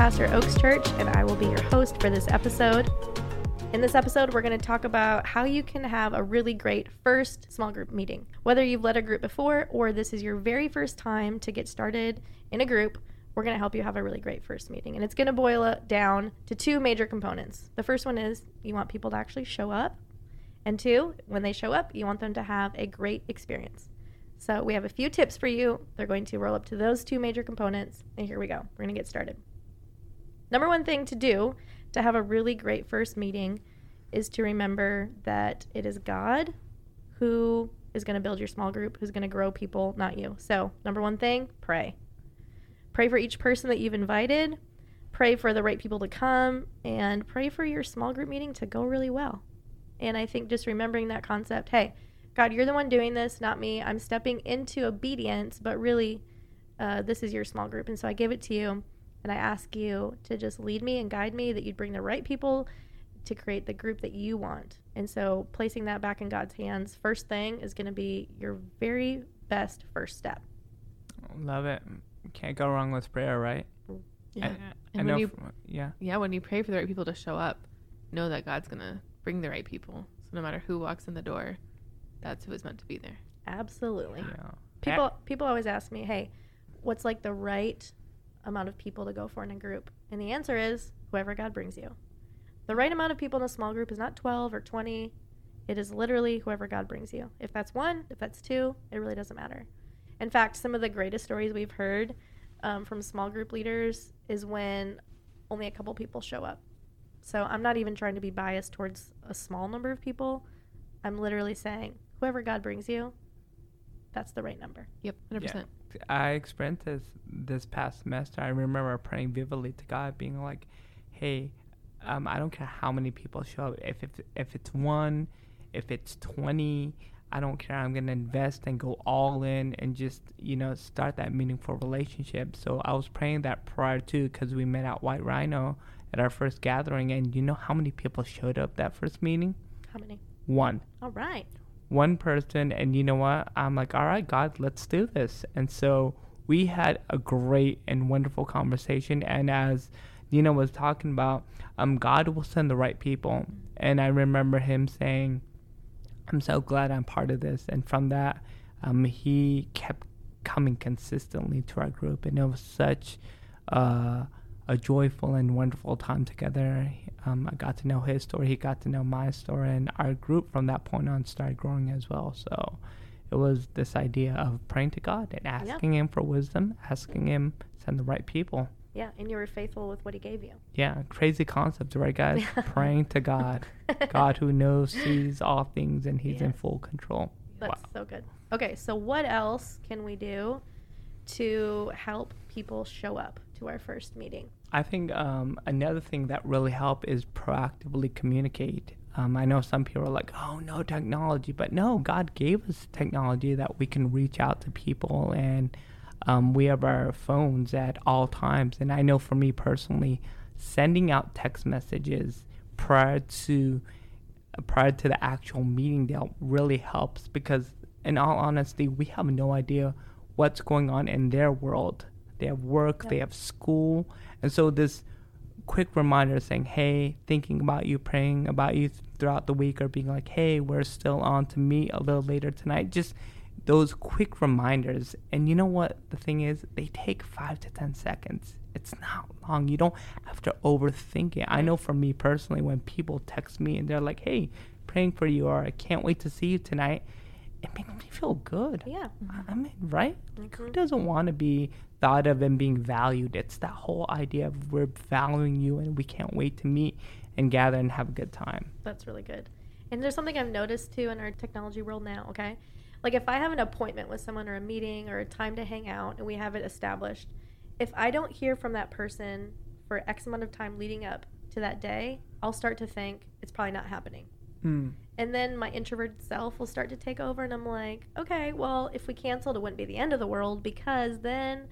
Pastor Oaks Church, and I will be your host for this episode. In this episode, we're going to talk about how you can have a really great first small group meeting. Whether you've led a group before or this is your very first time to get started in a group, we're going to help you have a really great first meeting. And it's going to boil down to two major components. The first one is you want people to actually show up. And two, when they show up, you want them to have a great experience. So we have a few tips for you. They're going to roll up to those two major components. And here we go. We're going to get started. Number one thing to do to have a really great first meeting is to remember that it is God who is going to build your small group, who's going to grow people, not you. So, number one thing, pray. Pray for each person that you've invited, pray for the right people to come, and pray for your small group meeting to go really well. And I think just remembering that concept hey, God, you're the one doing this, not me. I'm stepping into obedience, but really, uh, this is your small group. And so I give it to you, and I ask you to just lead me and guide me, that you'd bring the right people to create the group that you want. And so placing that back in God's hands, first thing is going to be your very best first step. Love it. Can't go wrong with prayer, right? Yeah. I, and I when know. you f- uh, yeah. yeah, when you pray for the right people to show up, know that God's gonna bring the right people. So no matter who walks in the door, that's who is meant to be there. Absolutely. Yeah. People people always ask me, "Hey, what's like the right amount of people to go for in a group?" And the answer is whoever God brings you. The right amount of people in a small group is not 12 or 20. It is literally whoever God brings you. If that's one, if that's two, it really doesn't matter. In fact, some of the greatest stories we've heard um, from small group leaders is when only a couple people show up. So I'm not even trying to be biased towards a small number of people. I'm literally saying whoever God brings you, that's the right number. Yep, hundred percent. I experienced this this past semester. I remember praying vividly to God, being like, "Hey, um, I don't care how many people show up. If if if it's one, if it's twenty, I don't care. I'm gonna invest and go all in and just you know start that meaningful relationship." So I was praying that prior to because we met at White Rhino at our first gathering, and you know how many people showed up that first meeting? How many? One All right. One person and you know what? I'm like all right god let's do this. And so we had a great and wonderful conversation. And as Nina was talking about um god will send the right people. And i remember him saying i'm so glad i'm part of this. And from that um he kept coming consistently to our group. And it was such uh a joyful and wonderful time together. Um, I got to know his story, he got to know my story, and our group from that point on started growing as well. So it was this idea of praying to God and asking Him for wisdom, asking Him send the right people. Yeah, and you were faithful with what he gave you. Yeah, crazy concept, right, guys? praying to God, God who knows, sees all things, and He's in full control. That's so good. Okay, so what else can we do to help people show up to our first meeting? I think um, another thing that really help is proactively communicate. Um, I know some people are like, "Oh, no technology," but no, God gave us technology that we can reach out to people, and um, we have our phones at all times. And I know for me personally, sending out text messages prior to prior to the actual meeting that really helps because, in all honesty, we have no idea what's going on in their world. They have work, they have school, and so this quick reminder saying, "Hey, thinking about you, praying about you throughout the week," or being like, "Hey, we're still on to meet a little later tonight." Just those quick reminders. And you know what the thing is? They take five to ten seconds. It's not long. You don't have to overthink it. I know for me personally, when people text me and they're like, "Hey, praying for you," or "I can't wait to see you tonight," it makes me feel good. Yeah. I mean, right? Like, who Mhm. doesn't want to be thought of and being valued? It's that whole idea of we're valuing you and we can't wait to meet and gather and have a good time. That's really good. And there's something I've noticed too in our technology world now, okay? Like if I have an appointment with someone or a meeting or a time to hang out and we have it established, if I don't hear from that person for X amount of time leading up to that day, I'll start to think it's probably not happening. Mm. And then my introverted self will start to take over, and I'm like, okay, well, if we canceled, it wouldn't be the end of the world because then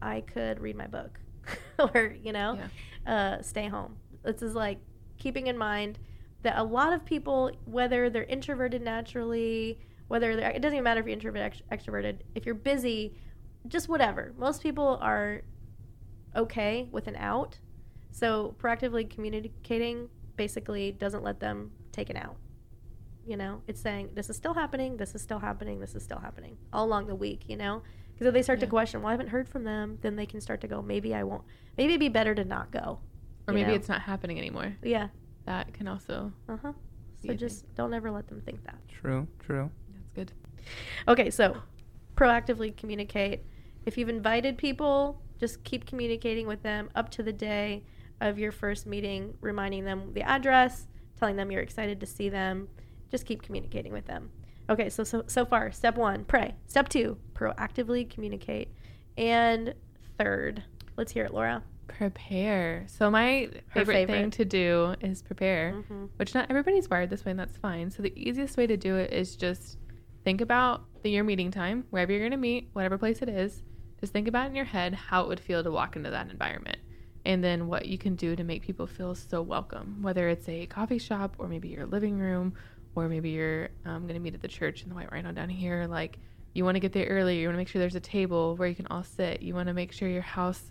I could read my book or, you know, uh, stay home. This is like keeping in mind that a lot of people, whether they're introverted naturally, whether they're, it doesn't even matter if you're introverted, ext- extroverted, if you're busy, just whatever. Most people are okay with an out. So proactively communicating basically doesn't let them take an out. You know, it's saying this is still happening, this is still happening, this is still happening all along the week. You know, because if they start to question, well, I haven't heard from them, then they can start to go, maybe I won't. Maybe it'd be better to not go. Or maybe know? it's not happening anymore. Yeah. That can also Uh huh. So a just don't ever let them think that. True, true. that's good. Okay, so proactively communicate. If you've invited people, just keep communicating with them up to the day of your first meeting, reminding them the address, telling them you're excited to see them. Just keep communicating with them. Okay, so so so far, step 1, pray. Step 2, proactively communicate. And third, let's hear it, Laura. Prepare. So my Her favorite, thing to do is prepare, Mhm. which not everybody's wired this way, and that's fine. So the easiest way to do it is just think about the, your meeting time, wherever you're going to meet, whatever place it is. Just think about in your head how it would feel to walk into that environment, and then what you can do to make people feel so welcome. Whether it's a coffee shop, or maybe your living room, or maybe you're um, going to meet at the church in the White Rhino down here. Like you want to get there early. You want to make sure there's a table where you can all sit. You want to make sure your house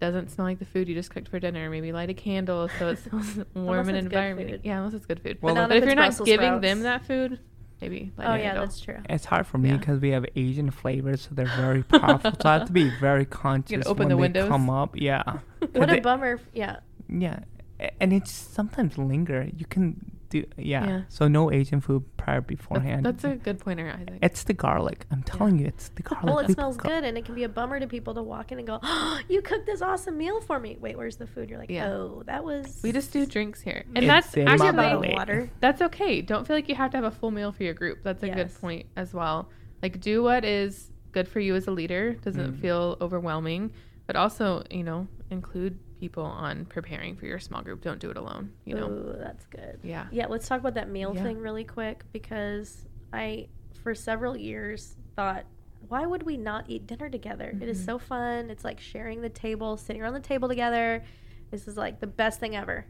doesn't smell like the food you just cooked for dinner. Maybe light a candle so it smells warm and it's environment. Yeah, unless it's good food. Well, not but if if you're not Brussels giving them that food, maybe light Oh yeah, candle. that's true. It's hard for me Yeah. because we have Asian flavors, so they're very powerful. so I have to be very conscious open when the they windows? come up. Yeah. What a they- bummer. Yeah. Yeah, and it's sometimes linger. You can do yeah. Yeah. So no Asian food prior beforehand. that's a good pointer, Isaac. It's the garlic. I'm telling you, it's the garlic. Well, it We smells put gar- good, and it can be a bummer to people to walk in and go, oh, "You cooked this awesome meal for me." Wait, where's the food? You're like, Yeah. "Oh, that was." we just do drinks here, and It's that's in my Actually, a bottle of water. That's okay. Don't feel like you have to have a full meal for your group. That's a Yes. good point as well. Like do what is good for you as a leader. Doesn't Mm. feel overwhelming, but also you know include people on preparing for your small group. Don't do it alone. You know. Ooh, that's good. Yeah. Yeah, let's talk about that meal Yeah. thing really quick because I, for several years, thought, why would we not eat dinner together? It is Mhm. so fun. It's like sharing the table, sitting around the table together. This is like the best thing ever.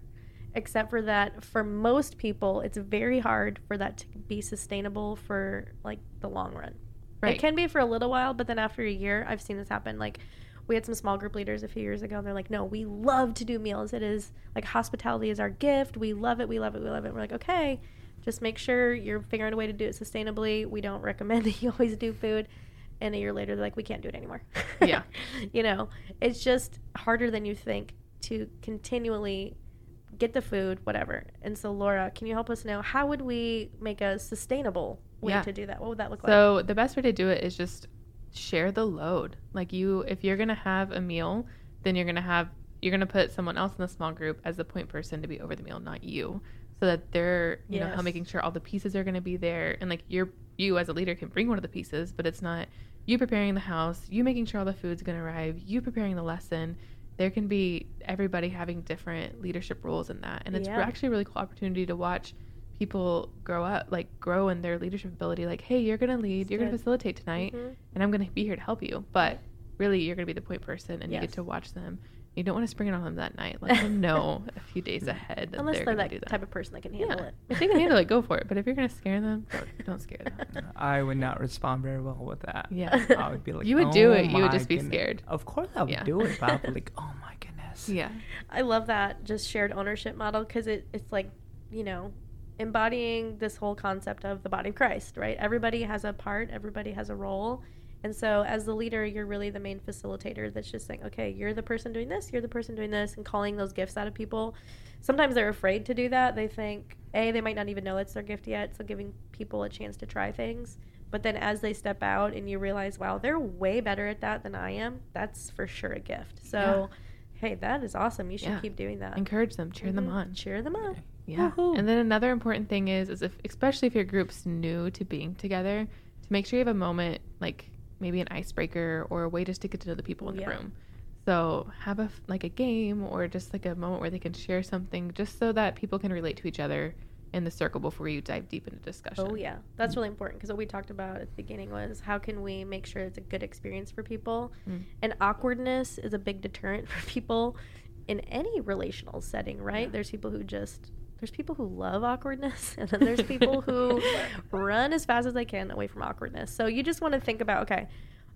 Except for that, for most people, it's very hard for that to be sustainable for like the long run. Right. It can be for a little while, but then after a year, I've seen this happen. Like, we had some small group leaders a few years ago, and they're like, "No, we love to do meals. It is like hospitality is our gift. We love it. We love it. We love it." We're like, "Okay, just make sure you're figuring a way to do it sustainably. We don't recommend that you always do food." And a year later, they're like, "We can't do it anymore." Yeah. you know, it's just harder than you think to continually get the food, whatever. And so, Laura, can you help us know how would we make a sustainable way Yeah. to do that? What would that look like? So the best way to do it is just share the load. Like you, if you're gonna have a meal, then you're gonna have you're gonna put someone else in the small group as the point person to be over the meal, not you, so that they're you know how making sure all the pieces are gonna be there, and like you're you as a leader can bring one of the pieces, but it's not you preparing the house, you making sure all the food's gonna arrive, you preparing the lesson. There can be everybody having different leadership roles in that, and it's Yeah. actually a really cool opportunity to watch people grow up, like grow in their leadership ability. Like, hey, you're gonna lead, you're gonna facilitate tonight, Mhm. and I'm gonna be here to help you. But really, you're gonna be the point person, and you get to watch them. You don't want to spring it on them that night. Let them know a few days ahead that Unless they're they're that, that. type of person that can handle yeah, it. if they can handle it, go for it. But if you're gonna scare them, don't, don't scare them. I would not respond very well with that. Yeah. I would be like, You would do "Oh it, you would just be goodness." scared. Of course, I would Yeah. do it, but I'd be like, oh my goodness. Yeah. I love that just shared ownership model because it, it's like, you know, embodying this whole concept of the body of Christ, right? Everybody has a part, everybody has a role. And so, as the leader, you're really the main facilitator that's just saying, okay, you're the person doing this, you're the person doing this, and calling those gifts out of people. Sometimes they're afraid to do that. They think, A, they might not even know it's their gift yet. So, giving people a chance to try things. But then, as they step out and you realize, wow, they're way better at that than I am, that's for sure a gift. So, hey, that is awesome. You should Yeah. keep doing that. Encourage them, cheer them Mhm. on. Cheer them on. Yeah. Woohoo. And then another important thing is, is if especially if your group's new to being together, to make sure you have a moment like maybe an icebreaker or a way just to get to know the people in the Yeah. room. So have a like a game or just like a moment where they can share something, just so that people can relate to each other in the circle before you dive deep into discussion. Oh yeah, that's really important because what we talked about at the beginning was how can we make sure it's a good experience for people, Mm. and awkwardness is a big deterrent for people in any relational setting, right? Yeah. There's people who just there's people who love awkwardness, and then there's people who run as fast as they can away from awkwardness. So you just want to think about okay.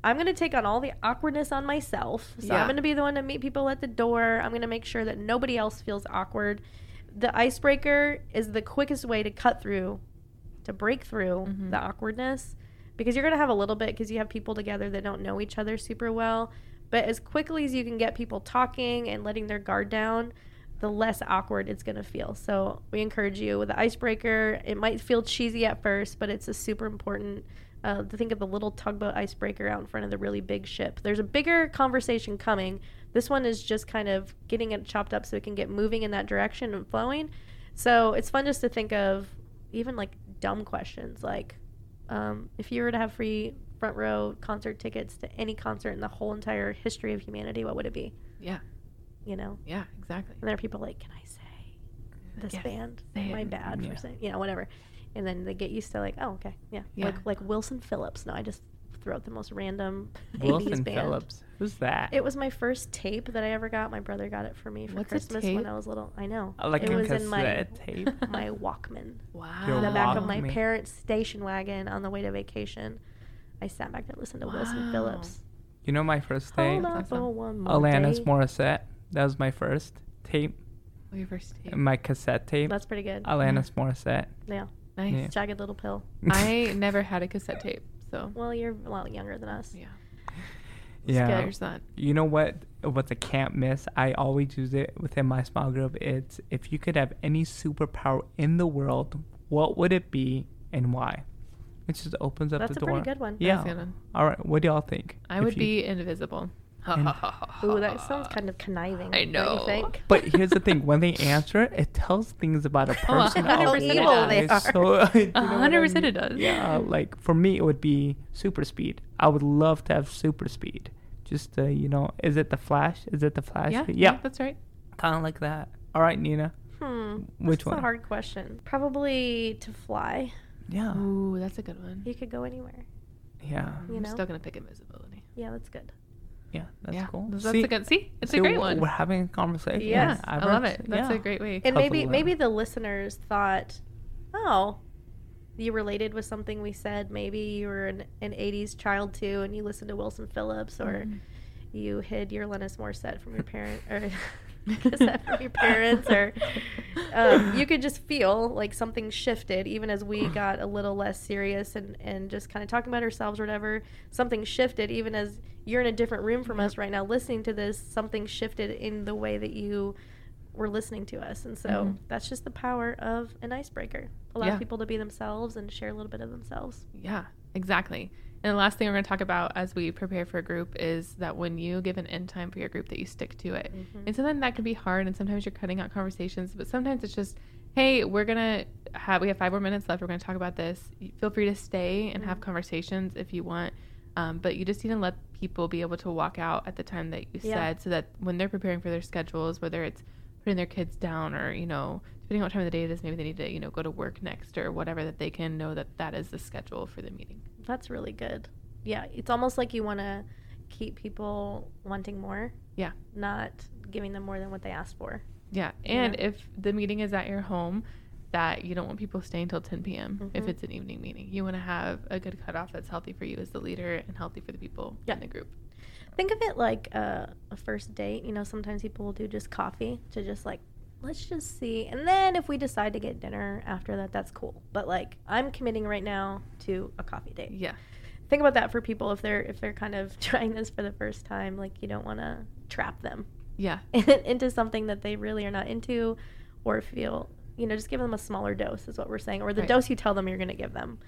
I'm going to take on all the awkwardness on myself. So Yeah. I'm going to be the one to meet people at the door. I'm going to make sure that nobody else feels awkward. The icebreaker is the quickest way to cut through, to break through Mhm. the awkwardness because you're going to have a little bit because you have people together that don't know each other super well. But as quickly as you can get people talking and letting their guard down, the less awkward it's going to feel. So we encourage you with the icebreaker. It might feel cheesy at first, but it's a super important uh, to think of the little tugboat icebreaker out in front of the really big ship. There's a bigger conversation coming. This one is just kind of getting it chopped up so it can get moving in that direction and flowing. So it's fun just to think of even like dumb questions like um, if you were to have free front row concert tickets to any concert in the whole entire history of humanity, what would it be? Yeah. You know? Yeah, exactly. And there are people like, can I say this Yes, band? say Am I bad Yeah. for saying, you know, whatever. And then they get used to like, oh, okay, yeah, Yeah. like like Wilson Phillips. No, I just throw out the most random 80s Wilson band. Phillips. Who's that? It was my first tape that I ever got. My brother got it for me for What's Christmas when? I was little. I know. Uh, like it a was in my tape. my Walkman. Wow. Your In the back of my parents' station wagon on the way to vacation. I sat back there and listened to Wilson Phillips. You know my first tape? Awesome. Alanis day. Morissette. That was my first tape. What your first tape? My cassette tape. That's pretty good. Alanis mm-hmm. Morissette. yeah. nice. Yeah. Jagged Little Pill. I never had a cassette tape, so Well, you're a lot younger than us. yeah. Yeah. There's that. You know what? What's a can't miss? I always use it within my small group. It's if you could have any superpower in the world, what would it be and why? It just opens up That's the a door. pretty good one. Yeah. That's a. All right. What do y'all think? I If would you- be invisible. In- Ooh, that sounds kind of conniving. I know. you think? But here's the thing: when they answer it, it tells things about a Oh, person. 100% it evil does. they are. So, you know what I 100% it mean? does. Yeah, like for me, it would be super speed. I would love to have super speed. Just uh, you know, is it the Flash? Is it the Flash? Yeah, speed? yeah, that's right. kind of like that. All right, Nina. Hmm. Which That's one? That's a hard question. Probably to fly. Yeah, Ooh, that's a good one. You could go anywhere. yeah, You I'm know? still gonna pick invisibility. Yeah, that's good. Yeah. That's yeah, cool. That's See- a good. See, it's see, a great one. We're having a conversation. Yeah, I love it. That's yeah. a great way. And maybe Couple, maybe the listeners thought, oh, you related with something we said. Maybe you were an, an 80s child too, and you listened to Wilson Phillips, or Mhm. you hid your Alanis Morissette from your parent, or cassette from your parents, or um, you could just feel like something shifted, even as we got a little less serious and, and just kind of talking about ourselves or whatever. Something shifted, even as you're in a different room from us right now, listening to this. Something shifted in the way that you were listening to us, and so Mhm. that's just the power of an icebreaker. Allow Yeah. people to be themselves and share a little bit of themselves. Yeah, exactly. And the last thing we're going to talk about as we prepare for a group is that when you give an end time for your group, that you stick to it. Mhm. And sometimes that can be hard, and sometimes you're cutting out conversations, but sometimes it's just, hey, we're gonna have we have five more minutes left. We're gonna talk about this. Feel free to stay and have Mhm. conversations if you want, um, but you just need to let people be able to walk out at the time that you Yeah. said, so that when they're preparing for their schedules, whether it's putting their kids down or you know depending on what time of the day it is maybe they need to you know go to work next or whatever that they can know that that is the schedule for the meeting That's really good. Yeah, it's almost like you want to keep people wanting more. Yeah. Not giving them more than what they asked for. yeah and know? if the meeting is at your home that you don't want people staying till 10 p.m if Mhm. it's an evening meeting you want to have a good cutoff that's healthy for you as the leader and healthy for the people Yeah. in the group Think of it like a, a first date. You know, sometimes people will do just coffee to just like, let's just see. And then if we decide to get dinner after that, that's cool. But like, I'm committing right now to a coffee date. yeah Think about that for people if they're if they're kind of trying this for the first time. Like, you don't want to trap them yeah into something that they really are not into or feel you know just give them a smaller dose is what we're saying or the Right. dose you tell them you're going to give them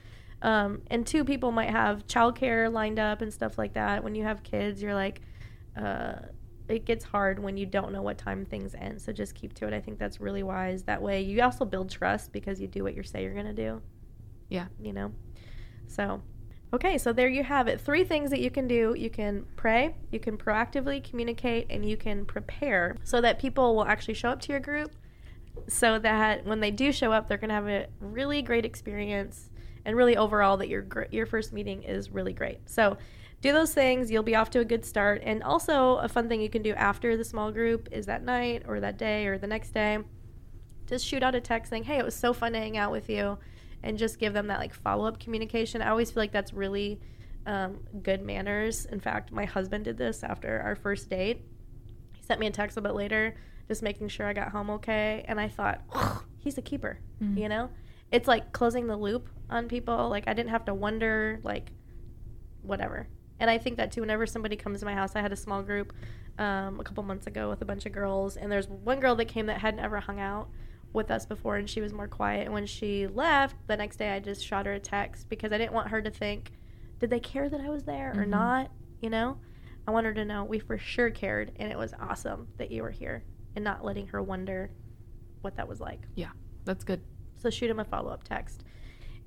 um, and two people might have childcare lined up and stuff like that. When you have kids you're like uh, it gets hard when you don't know what time things end. So just keep to it. I think that's really wise. That way you also build trust because you do what you say you're going to do. Yeah. you know? So Okay, so there you have it. Three things that you can do. You can pray, you can proactively communicate, and you can prepare so that people will actually show up to your group. So that when they do show up, they're going to have a really great experience and really overall that your your first meeting is really great. So, do those things, you'll be off to a good start. And also, a fun thing you can do after the small group is that night or that day or the next day, just shoot out a text saying, "Hey, it was so fun to hang out with you." and just give them that like follow-up communication. I always feel like that's really um, good manners. In fact, my husband did this after our first date. He sent me a text a bit later, just making sure I got home okay. And I thought, oh, he's a keeper, Mhm. you know? It's like closing the loop on people. Like, I didn't have to wonder, like, whatever. And I think that too, whenever somebody comes to my house, I had a small group um, a couple months ago with a bunch of girls. And there's one girl that came that hadn't ever hung out with us before and she was more quiet. And when she left, the next day I just shot her a text because I didn't want her to think, did they care that I was there or Mhm. not? You know? I want her to know we for sure cared and it was awesome that you were here and not letting her wonder what that was like. Yeah, that's good. So shoot him a follow up text.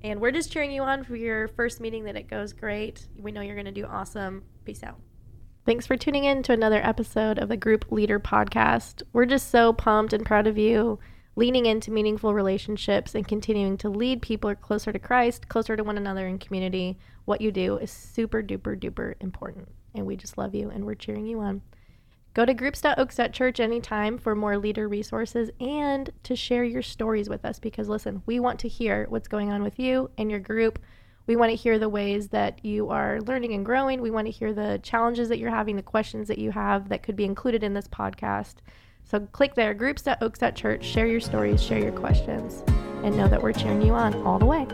And we're just cheering you on for your first meeting that it goes great. We know you're going to do awesome. Peace out. Thanks for tuning in to another episode of the Group Leader Podcast. We're just so pumped and proud of you leaning into meaningful relationships and continuing to lead people closer to Christ, closer to one another in community. What you do is super duper duper important. And we just love you and we're cheering you on. Go to groups.oaks.church anytime for more leader resources and to share your stories with us because listen, we want to hear what's going on with you and your group. We want to hear the ways that you are learning and growing. We want to hear the challenges that you're having, the questions that you have that could be included in this podcast. So click there, groups.oaks.church, share your stories, share your questions, and know that we're cheering you on all the way.